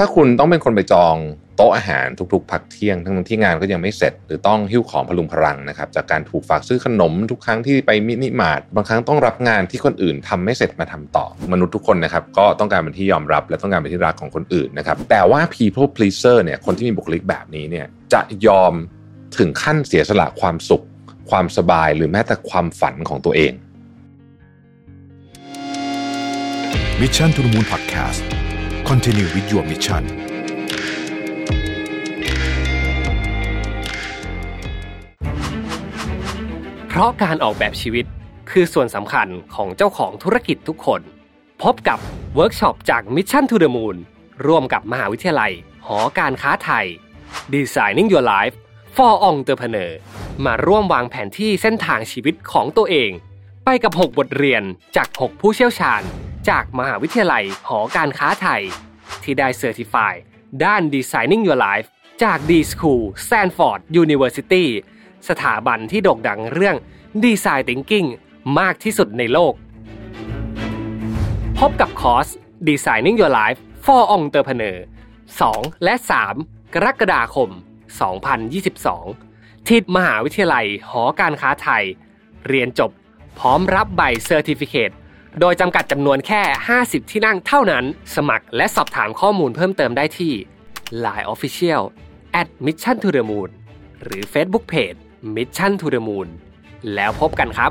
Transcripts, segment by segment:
ถ้าคุณต้องเป็นคนไปจองโต๊ะอาหารทุกๆพักเที่ยง ทั้งที่งานก็ยังไม่เสร็จ หรือต้องหิ้วของพลุงพลังนะครับจากการถูกฝากซื้อขนมทุกครั้งที่ไปมินิมาร์ทบางครั้งต้องรับงานที่คนอื่นทำไม่เสร็จมาทำต่อ มนุษย์ทุกคนนะครับก็ต้องการเป็นที่ยอมรับและต้องการเป็นที่รักของคนอื่นนะครับแต่ว่า people pleaser เนี่ยคนที่มีบุคลิกแบบนี้เนี่ยจะยอมถึงขั้นเสียสละความสุข ความสบายหรือแม้แต่ความฝันของตัวเอง Mission to the Moon Podcast Continue with your mission เพราะการออกแบบชีวิตคือส่วนสำคัญของเจ้าของธุรกิจทุกคน พบกับเวิร์กช็อปจาก Mission to the Moon ร่วมกับมหาวิทยาลัย หอการค้าไทย Designing Your Life for Entrepreneur มาร่วมวางแผนที่เส้นทางชีวิตของตัวเอง ไปกับ 6 บทเรียนจาก 6 ผู้เชี่ยวชาญ จากมหาวิทยาลัยหอการค้าไทย ที่ได้เซอร์ติฟายด้าน Designing Your Life จาก D School Stanford University สถาบันที่โด่งดังเรื่อง Design Thinking มากที่สุดในโลก พบกับคอร์ส Designing Your Life for Entrepreneur 2 และ 3 กรกฎาคม 2022 ที่มหาวิทยาลัยหอการค้าไทย เรียนจบพร้อมรับใบเซอร์ติฟิเคต โดยจำกัดจำนวนแค่ 50 ที่นั่งเท่านั้น สมัครและสอบถามข้อมูลเพิ่มเติมได้ที่ Line Official at Mission to the Moon หรือ Facebook Page Mission to the Moon แล้วพบกันครับ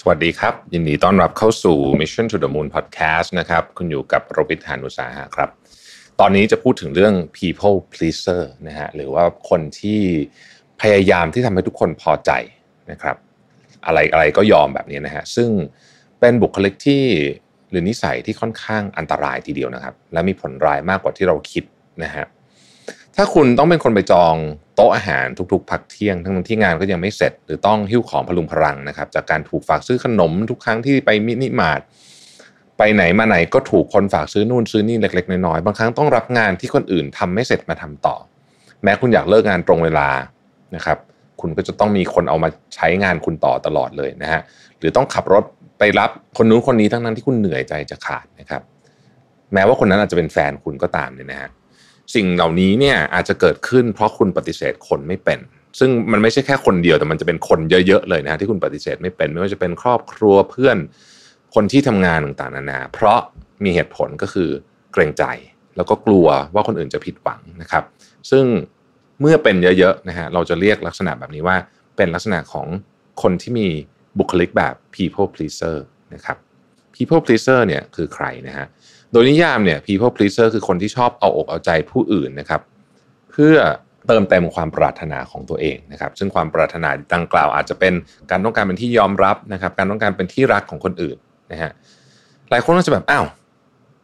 สวัสดีครับ ยินดีต้อนรับเข้าสู่ Mission to the Moon Podcast นะครับ คุณอยู่กับโรบิทหานุสาหะครับ ตอนนี้จะพูดถึงเรื่อง people pleaser นะฮะหรือว่าคนที่ พยายามที่ทำให้ทุกคนพอใจนะครับ อะไรอะไรก็ยอมแบบนี้นะฮะซึ่งเป็นบุคลิกที่หรือนิสัยที่ค่อนข้างอันตรายทีเดียวนะครับ และมีผลร้ายมากกว่าที่เราคิดนะฮะถ้าคุณต้องเป็นคนไปจองโต๊ะอาหารทุกๆพักเที่ยง ทั้งที่งานก็ยังไม่เสร็จ หรือต้องหิ้วของพลุงพลังนะครับ จากการถูกฝากซื้อขนมทุกครั้งที่ไปมินิมาร์ทไปไหนมาไหนก็ถูกคนฝากซื้อนู่นซื้อนี่เล็ก ๆ น้อยๆบางครั้งต้องรับงานที่คนอื่นทำไม่เสร็จมาทำต่อ แม้คุณอยากเลิกงานตรงเวลา นะครับคุณก็จะต้องมีคนเอามาใช้งานคุณต่อตลอดเลยนะฮะหรือต้องขับรถไปรับคนนู้นคนนี้ทั้งนั้นที่คุณเหนื่อยใจจะขาดนะครับ แม้ว่าคนนั้นอาจจะเป็นแฟนคุณก็ตามเนี่ยนะฮะสิ่งเหล่านี้เนี่ยอาจจะเกิดขึ้นเพราะคุณปฏิเสธคนไม่เป็น ซึ่งมันไม่ใช่แค่คนเดียวแต่มันจะเป็นคนเยอะๆเลยนะฮะที่คุณปฏิเสธไม่เป็น ไม่ว่าจะเป็นครอบครัวเพื่อนคนที่ทำงานต่างๆนานา เพราะมีเหตุผลก็คือเกรงใจ แล้วก็กลัวว่าคนอื่นจะผิดหวังนะครับ ซึ่ง เมื่อเป็นเยอะๆนะฮะเราจะเรียกลักษณะแบบนี้ว่าเป็นลักษณะของคนที่มีบุคลิกแบบ people pleaser นะครับ people pleaser เนี่ยคือใครนะฮะโดยนิยามเนี่ย people pleaser คือคนที่ชอบเอาอกเอาใจผู้อื่นนะครับ เพื่อเติมเต็มความปรารถนาของตัวเองนะครับ ซึ่งความปรารถนาดังกล่าวอาจจะเป็นการต้องการเป็นที่ยอมรับนะครับ การต้องการเป็นที่รักของคนอื่นนะฮะหลายคนก็จะแบบอ้าว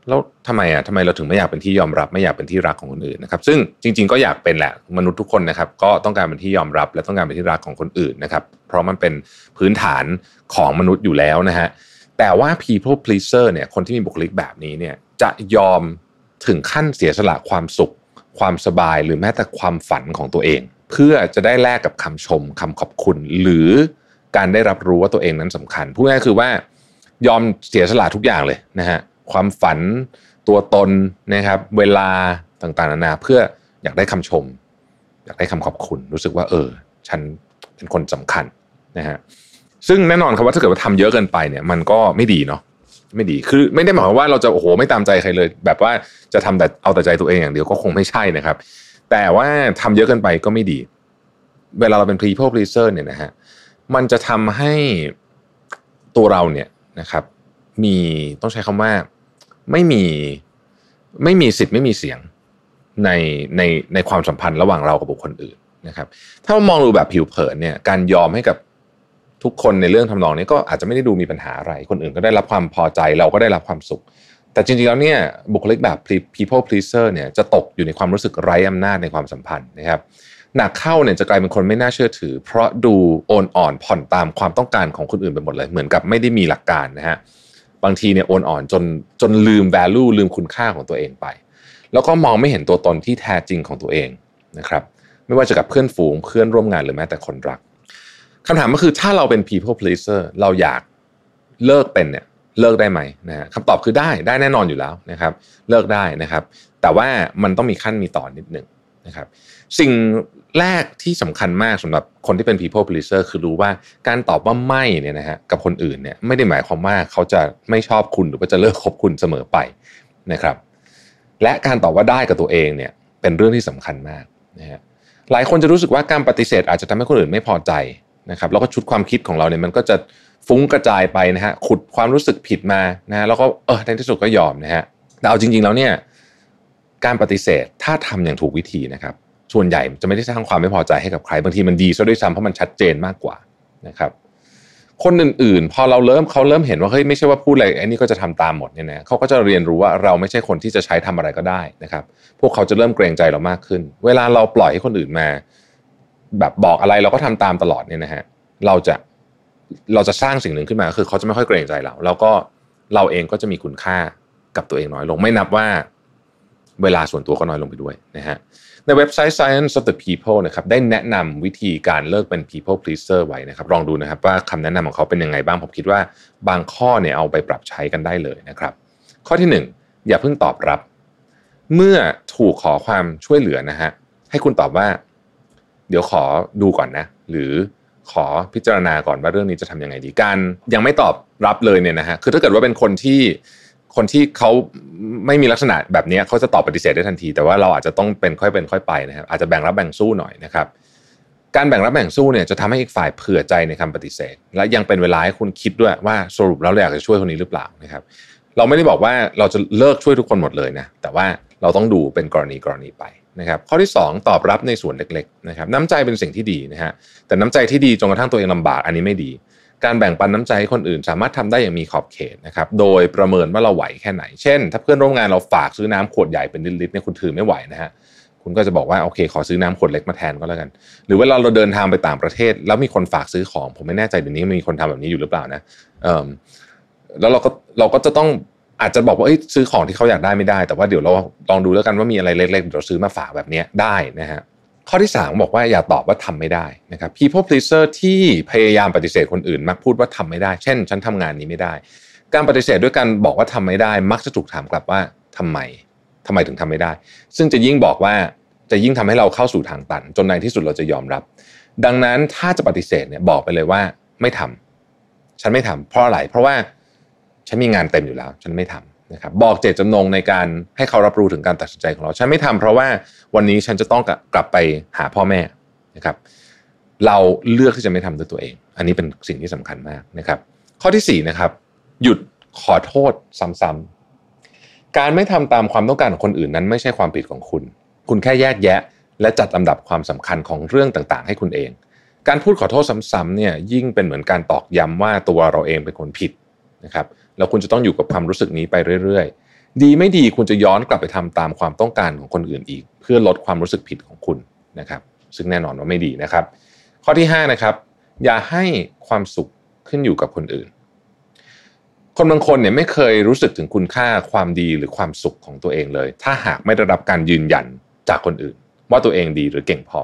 แล้วทำไมอะทำไมเราถึงไม่อยากเป็นที่ยอมรับ ไม่อยากเป็นที่รักของคนอื่นนะครับ ซึ่งจริง ๆก็อยากเป็นแหละมนุษย์ทุกคนนะครับ ก็ต้องการเป็นที่ยอมรับ และต้องการเป็นที่รักของคนอื่นนะครับ เพราะมันเป็นพื้นฐานของมนุษย์อยู่แล้วนะฮะแต่ว่า people pleaser เนี่ยคนที่มีบุคลิกแบบนี้เนี่ยจะยอมถึงขั้นเสียสละความสุข ความสบายหรือแม้แต่ความฝันของตัวเอง เพื่อจะได้แลกกับคำชมคำขอบคุณ หรือการได้รับรู้ว่าตัวเองนั้นสำคัญพูดง่ายคือว่ายอมเสียสละทุกอย่างเลยนะฮะ ความฝัน ตัวตนนะครับ เวลาต่างๆนานาเพื่ออยากได้คำชม อยากได้คำขอบคุณ รู้สึกว่า เออ ฉันเป็นคนสำคัญนะฮะซึ่งแน่นอนครับว่าถ้าเกิดว่าทำเยอะเกินไปเนี่ยมันก็ไม่ดีเนาะไม่ดีคือไม่ได้หมายความว่าเราจะโอ้โหไม่ตามใจใครเลย แบบว่าจะทำแต่เอาแต่ใจตัวเองอย่างเดียวก็คงไม่ใช่นะครับ แต่ว่าทำเยอะเกินไปก็ไม่ดี เวลาเราเป็น people pleaser เนี่ยนะฮะมันจะทำให้ตัวเราเนี่ยนะครับ มีต้องใช้คำว่าไม่มีไม่มีสิทธิ์ไม่มีเสียงในในในความสัมพันธ์ระหว่างเรากับบุคคลอื่นนะครับ ถ้ามองดูแบบผิวเผินเนี่ยการยอมให้กับทุกคนในเรื่องทำนองนี้ก็อาจจะไม่ได้ดูมีปัญหาอะไรคนอื่นก็ได้รับความพอใจเราก็ได้รับความสุข แต่จริงๆแล้วเนี่ยบุคลิกแบบ people pleaser เนี่ยจะตกอยู่ในความรู้สึกไร้อำนาจในความสัมพันธ์นะครับหนักเข้าเนี่ยจะกลายเป็นคนไม่น่าเชื่อถือ เพราะดูโอนอ่อนผ่อนตามความต้องการของคนอื่นไปหมดเลย เหมือนกับไม่ได้มีหลักการนะฮะ บางทีเนี่ยโอนอ่อนจนจนลืม value ลืมคุณค่าของตัวเองไป แล้วก็มองไม่เห็นตัวตนที่แท้จริงของตัวเองนะครับไม่ว่าจะกับเพื่อนฝูงเพื่อนร่วมงานหรือแม้แต่คนรักคำถามก็คือถ้าเราเป็น people pleaser เราอยากเลิกเป็นเนี่ยเลิกได้ไหมนะคำตอบคือได้ได้แน่นอนอยู่แล้วนะครับ เลิกได้นะครับ แต่ว่ามันต้องมีขั้นมีตอนนิดหนึ่ง นะครับสิ่งแรกที่สำคัญมากสำหรับคนที่เป็น people pleaser คือรู้ว่าการตอบว่าไม่เนี่ยนะฮะกับคนอื่นเนี่ยไม่ได้หมายความว่าเขาจะไม่ชอบคุณหรือว่าจะเลิกคบคุณเสมอไปนะครับ และการตอบว่าได้กับตัวเองเนี่ยเป็นเรื่องที่สำคัญมากนะฮะหลายคนจะรู้สึกว่าการปฏิเสธอาจจะทำให้คนอื่นไม่พอใจนะครับแล้วก็ชุดความคิดของเราเนี่ยมันก็จะฟุ้งกระจายไปนะฮะขุดความรู้สึกผิดมานะฮะแล้วก็เออในที่สุดก็ยอมนะฮะแต่เอาจริง ๆแล้วเนี่ย การปฏิเสธถ้าทำอย่างถูกวิธีนะครับส่วนใหญ่จะไม่ได้สร้างความไม่พอใจให้กับใครบางทีมันดีซะด้วยซ้ำเพราะมันชัดเจนมากกว่านะครับ คนอื่นๆ พอเราเริ่มเขาเริ่มเห็นว่าเฮ้ยไม่ใช่ว่าพูดอะไรไอ้นี่ก็จะทำตามหมดเนี่ยนะเขาก็จะเรียนรู้ว่าเราไม่ใช่คนที่จะใช้ทำอะไรก็ได้นะครับ พวกเขาจะเริ่มเกรงใจเรามากขึ้น เวลาเราปล่อยให้คนอื่นมา แบบบอกอะไรเราก็ทำตามตลอดเนี่ยนะฮะเราจะเราจะสร้างสิ่งหนึ่งขึ้นมาคือเขาจะไม่ค่อยเกรงใจเรา แล้วก็เราเองก็จะมีคุณค่ากับตัวเองน้อยลง ไม่นับว่า เวลาส่วนตัวก็น้อยลงไปด้วยนะฮะในเว็บไซต์ Science of the People นะครับได้แนะนำวิธีการเลิกเป็น people pleaser ไว้นะครับลองดูนะครับว่าคำแนะนำของเขาเป็นยังไงบ้าง ผมคิดว่าบางข้อเนี่ยเอาไปปรับใช้กันได้เลยนะครับ ข้อที่หนึ่งอย่าเพิ่งตอบรับ เมื่อถูกขอความช่วยเหลือนะฮะให้คุณตอบว่า เดี๋ยวขอดูก่อนนะ หรือขอพิจารณาก่อนว่าเรื่องนี้จะทำยังไงดีการยังไม่ตอบรับเลยเนี่ยนะฮะคือถ้าเกิดว่าเป็นคนที่ คนที่เขาไม่มีลักษณะแบบนี้เขาจะตอบปฏิเสธได้ทันที แต่ว่าเราอาจจะต้องเป็นค่อยเป็นค่อยไปนะครับอาจจะแบ่งรับแบ่งสู้หน่อยนะครับการแบ่งรับแบ่งสู้เนี่ยจะทำให้อีกฝ่ายเผื่อใจในคำปฏิเสธ และยังเป็นเวลาให้คุณคิดด้วยว่าสรุปแล้วเราอยากจะช่วยคนนี้หรือเปล่านะครับเราไม่ได้บอกว่าเราจะเลิกช่วยทุกคนหมดเลยนะแต่ว่าเราต้องดูเป็นกรณีกรณีไปนะครับข้อที่ 2 ตอบรับในส่วนเล็กๆนะครับน้ำใจเป็นสิ่งที่ดีนะฮะแต่น้ำใจที่ดีจนกระทั่งตัวเองลำบากอันนี้ไม่ดี การแบ่งปันน้ำใจให้คนอื่น สามารถทำได้อย่างมีขอบเขตนะครับโดยประเมินว่าเราไหวแค่ไหน เช่น ถ้าเพื่อนร่วมงานเราฝากซื้อน้ำขวดใหญ่เป็นลิตรเนี่ยคุณถือไม่ไหวนะฮะคุณก็จะบอกว่าโอเค ขอซื้อน้ำขวดเล็กมาแทนก็แล้วกัน หรือเวลาเราเดินทางไปต่างประเทศ แล้วมีคนฝากซื้อของ ผมไม่แน่ใจเดี๋ยวนี้มีคนทำแบบนี้อยู่หรือเปล่านะแล้วเราก็เราก็จะต้องอาจจะบอกว่าซื้อของที่เขาอยากได้ไม่ได้ แต่ว่าเดี๋ยวเราลองดูแล้วกันว่ามีอะไรเล็กๆเดี๋ยวซื้อมาฝากแบบนี้ได้นะฮะ ข้อที่ 3 บอกว่าอย่าตอบว่าทำไม่ได้นะครับ people pleaser ที่พยายามปฏิเสธคนอื่น มักพูดว่าทำไม่ได้ เช่น ฉันทำงานนี้ไม่ได้ การปฏิเสธด้วยการบอกว่าทำไม่ได้ มักจะถูกถามกลับว่าทำไมทำไมถึงทำไม่ได้ ซึ่งจะยิ่งบอกว่าจะยิ่งทำให้เราเข้าสู่ทางตัน จนในที่สุดเราจะยอมรับ ดังนั้นถ้าจะปฏิเสธเนี่ยบอกไปเลยว่าไม่ทำฉันไม่ทำเพราะอะไรเพราะว่าฉันมีงานเต็มอยู่แล้ว ฉันไม่ทำ นะครับบอกเจตจำนงในการให้เขารับรู้ถึงการตัดสินใจของเรา ฉันไม่ทำเพราะว่าวันนี้ฉันจะต้องกลับไปหาพ่อแม่นะครับ เราเลือกที่จะไม่ทำด้วยตัวเอง อันนี้เป็นสิ่งที่สำคัญมากนะครับ ข้อที่4นะครับ หยุดขอโทษซ้ำๆการไม่ทำตามความต้องการของคนอื่นนั้น ไม่ใช่ความผิดของคุณ คุณแค่แยกแยะ และจัดลำดับความสำคัญของเรื่องต่างๆ ให้คุณเอง การพูดขอโทษซ้ำๆเนี่ยยิ่งเป็นเหมือนการตอกย้ำว่าตัวเราเองเป็นคนผิด นะครับแล้วคุณจะต้องอยู่กับความรู้สึกนี้ไปเรื่อย ๆ ดีไม่ดีคุณจะย้อนกลับไปทำตามความต้องการของคนอื่นอีก เพื่อลดความรู้สึกผิดของคุณนะครับ ซึ่งแน่นอนว่าไม่ดีนะครับ ข้อที่5นะครับอย่าให้ความสุขขึ้นอยู่กับคนอื่น คนบางคนเนี่ยไม่เคยรู้สึกถึงคุณค่าความดีหรือความสุขของตัวเองเลย ถ้าหากไม่ได้รับการยืนยันจากคนอื่น ว่าตัวเองดีหรือเก่งพอ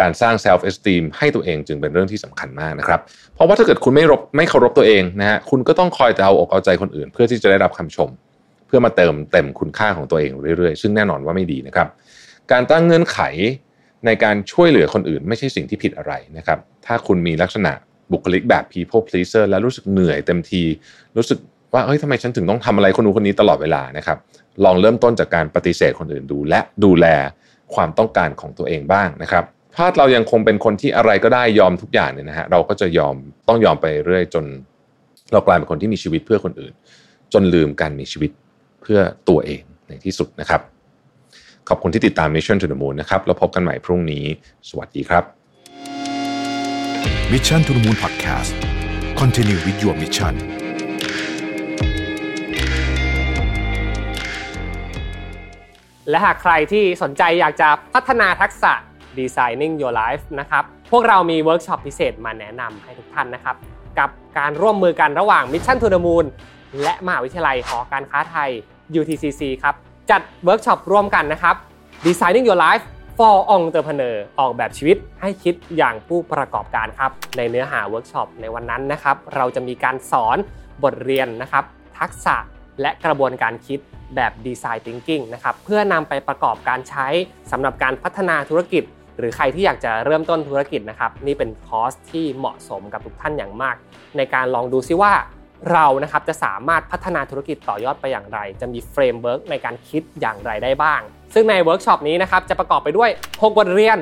การสร้าง self esteem ให้ตัวเองจึงเป็นเรื่องที่สำคัญมากนะครับ เพราะว่าถ้าเกิดคุณไม่รบไม่เคารพตัวเองนะฮะคุณก็ต้องคอยจะเอาอกเอาใจคนอื่น เพื่อที่จะได้รับคำชม เพื่อมาเติมเต็มคุณค่าของตัวเองเรื่อยๆ ซึ่งแน่นอนว่าไม่ดีนะครับ การตั้งเงื่อนไขในการช่วยเหลือคนอื่น ไม่ใช่สิ่งที่ผิดอะไรนะครับ ถ้าคุณมีลักษณะบุคลิกแบบ people pleaser แล้วรู้สึกเหนื่อยเต็มที รู้สึกว่าเฮ้ยทำไมฉันถึงต้องทำอะไรคนนู้นคนนี้ตลอดเวลานะครับ ลองเริ่มต้นจากการปฏิเสธคนอื่นดู และดูแลความต้องการของตัวเองบ้างนะครับ ถ้าเรายังคงเป็นคนที่อะไรก็ได้ยอมทุกอย่างเนี่ยนะฮะเราก็จะยอมต้องยอมไปเรื่อยจน เรากลายเป็นคนที่มีชีวิตเพื่อคนอื่น จนลืมการมีชีวิตเพื่อตัวเองในที่สุดนะครับ ขอบคุณที่ติดตาม Mission to the Moon นะครับแล้วพบกันใหม่พรุ่งนี้ สวัสดีครับ Mission to the Moon Podcast Continue with your mission และหากใครที่สนใจอยากจะพัฒนาทักษะ Designing Your Life นะครับ พวกเรามีเวิร์กช็อปพิเศษมาแนะนำให้ทุกท่านนะครับ กับการร่วมมือกันระหว่าง Mission to the Moon และมหาวิทยาลัยหอการค้าไทย UTCC ครับ จัดเวิร์กช็อปร่วมกันนะครับ Designing Your Life for Entrepreneur ออกแบบชีวิตให้คิดอย่างผู้ประกอบการครับ ในเนื้อหาเวิร์กช็อปในวันนั้นนะครับ เราจะมีการสอนบทเรียนนะครับ ทักษะและกระบวนการคิดแบบ Design Thinking นะครับ เพื่อนำไปประกอบการใช้สำหรับการพัฒนาธุรกิจ หรือใครที่อยากจะเริ่มต้นธุรกิจนะครับนี่เป็นคอร์สที่เหมาะสมกับทุกท่านอย่างมาก ในการลองดูซิว่าเรานะครับจะสามารถพัฒนาธุรกิจต่อยอดไปอย่างไร จะมี framework ในการคิดอย่างไรได้บ้าง ซึ่งในเวิร์กช็อปนี้นะครับจะประกอบไปด้วย 6 บทเรียน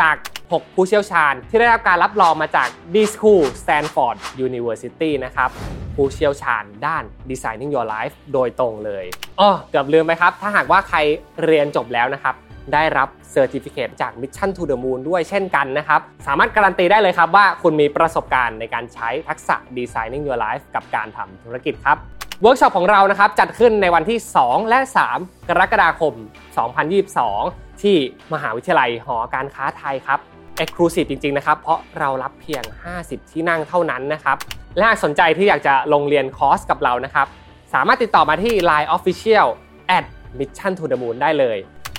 จาก 6 ผู้เชี่ยวชาญ ที่ได้รับการรับรองมาจาก D School Stanford University นะครับผู้เชี่ยวชาญด้าน Designing Your Life โดยตรงเลยอ๋อเกือบลืมไปครับ ถ้าหากว่าใครเรียนจบแล้วนะครับ ได้รับ certificate จาก Mission to the Moon ด้วยเช่นกันนะครับ สามารถการันตีได้เลยครับว่าคุณมีประสบการณ์ในการใช้ทักษะ Designing Your Life กับการทำธุรกิจครับเวิร์กช็อปของเรานะครับจัดขึ้นในวันที่ 2 และ 3 กรกฎาคม 2022 ที่มหาวิทยาลัยหอการค้าไทยครับ Exclusive จริง ๆ นะครับ เพราะเรารับเพียง 50 ที่นั่งเท่านั้นนะครับ และหากสนใจที่อยากจะลงเรียนคอร์สกับเรานะครับ สามารถติดต่อมาที่ Line Official at Mission to the Moon ได้เลย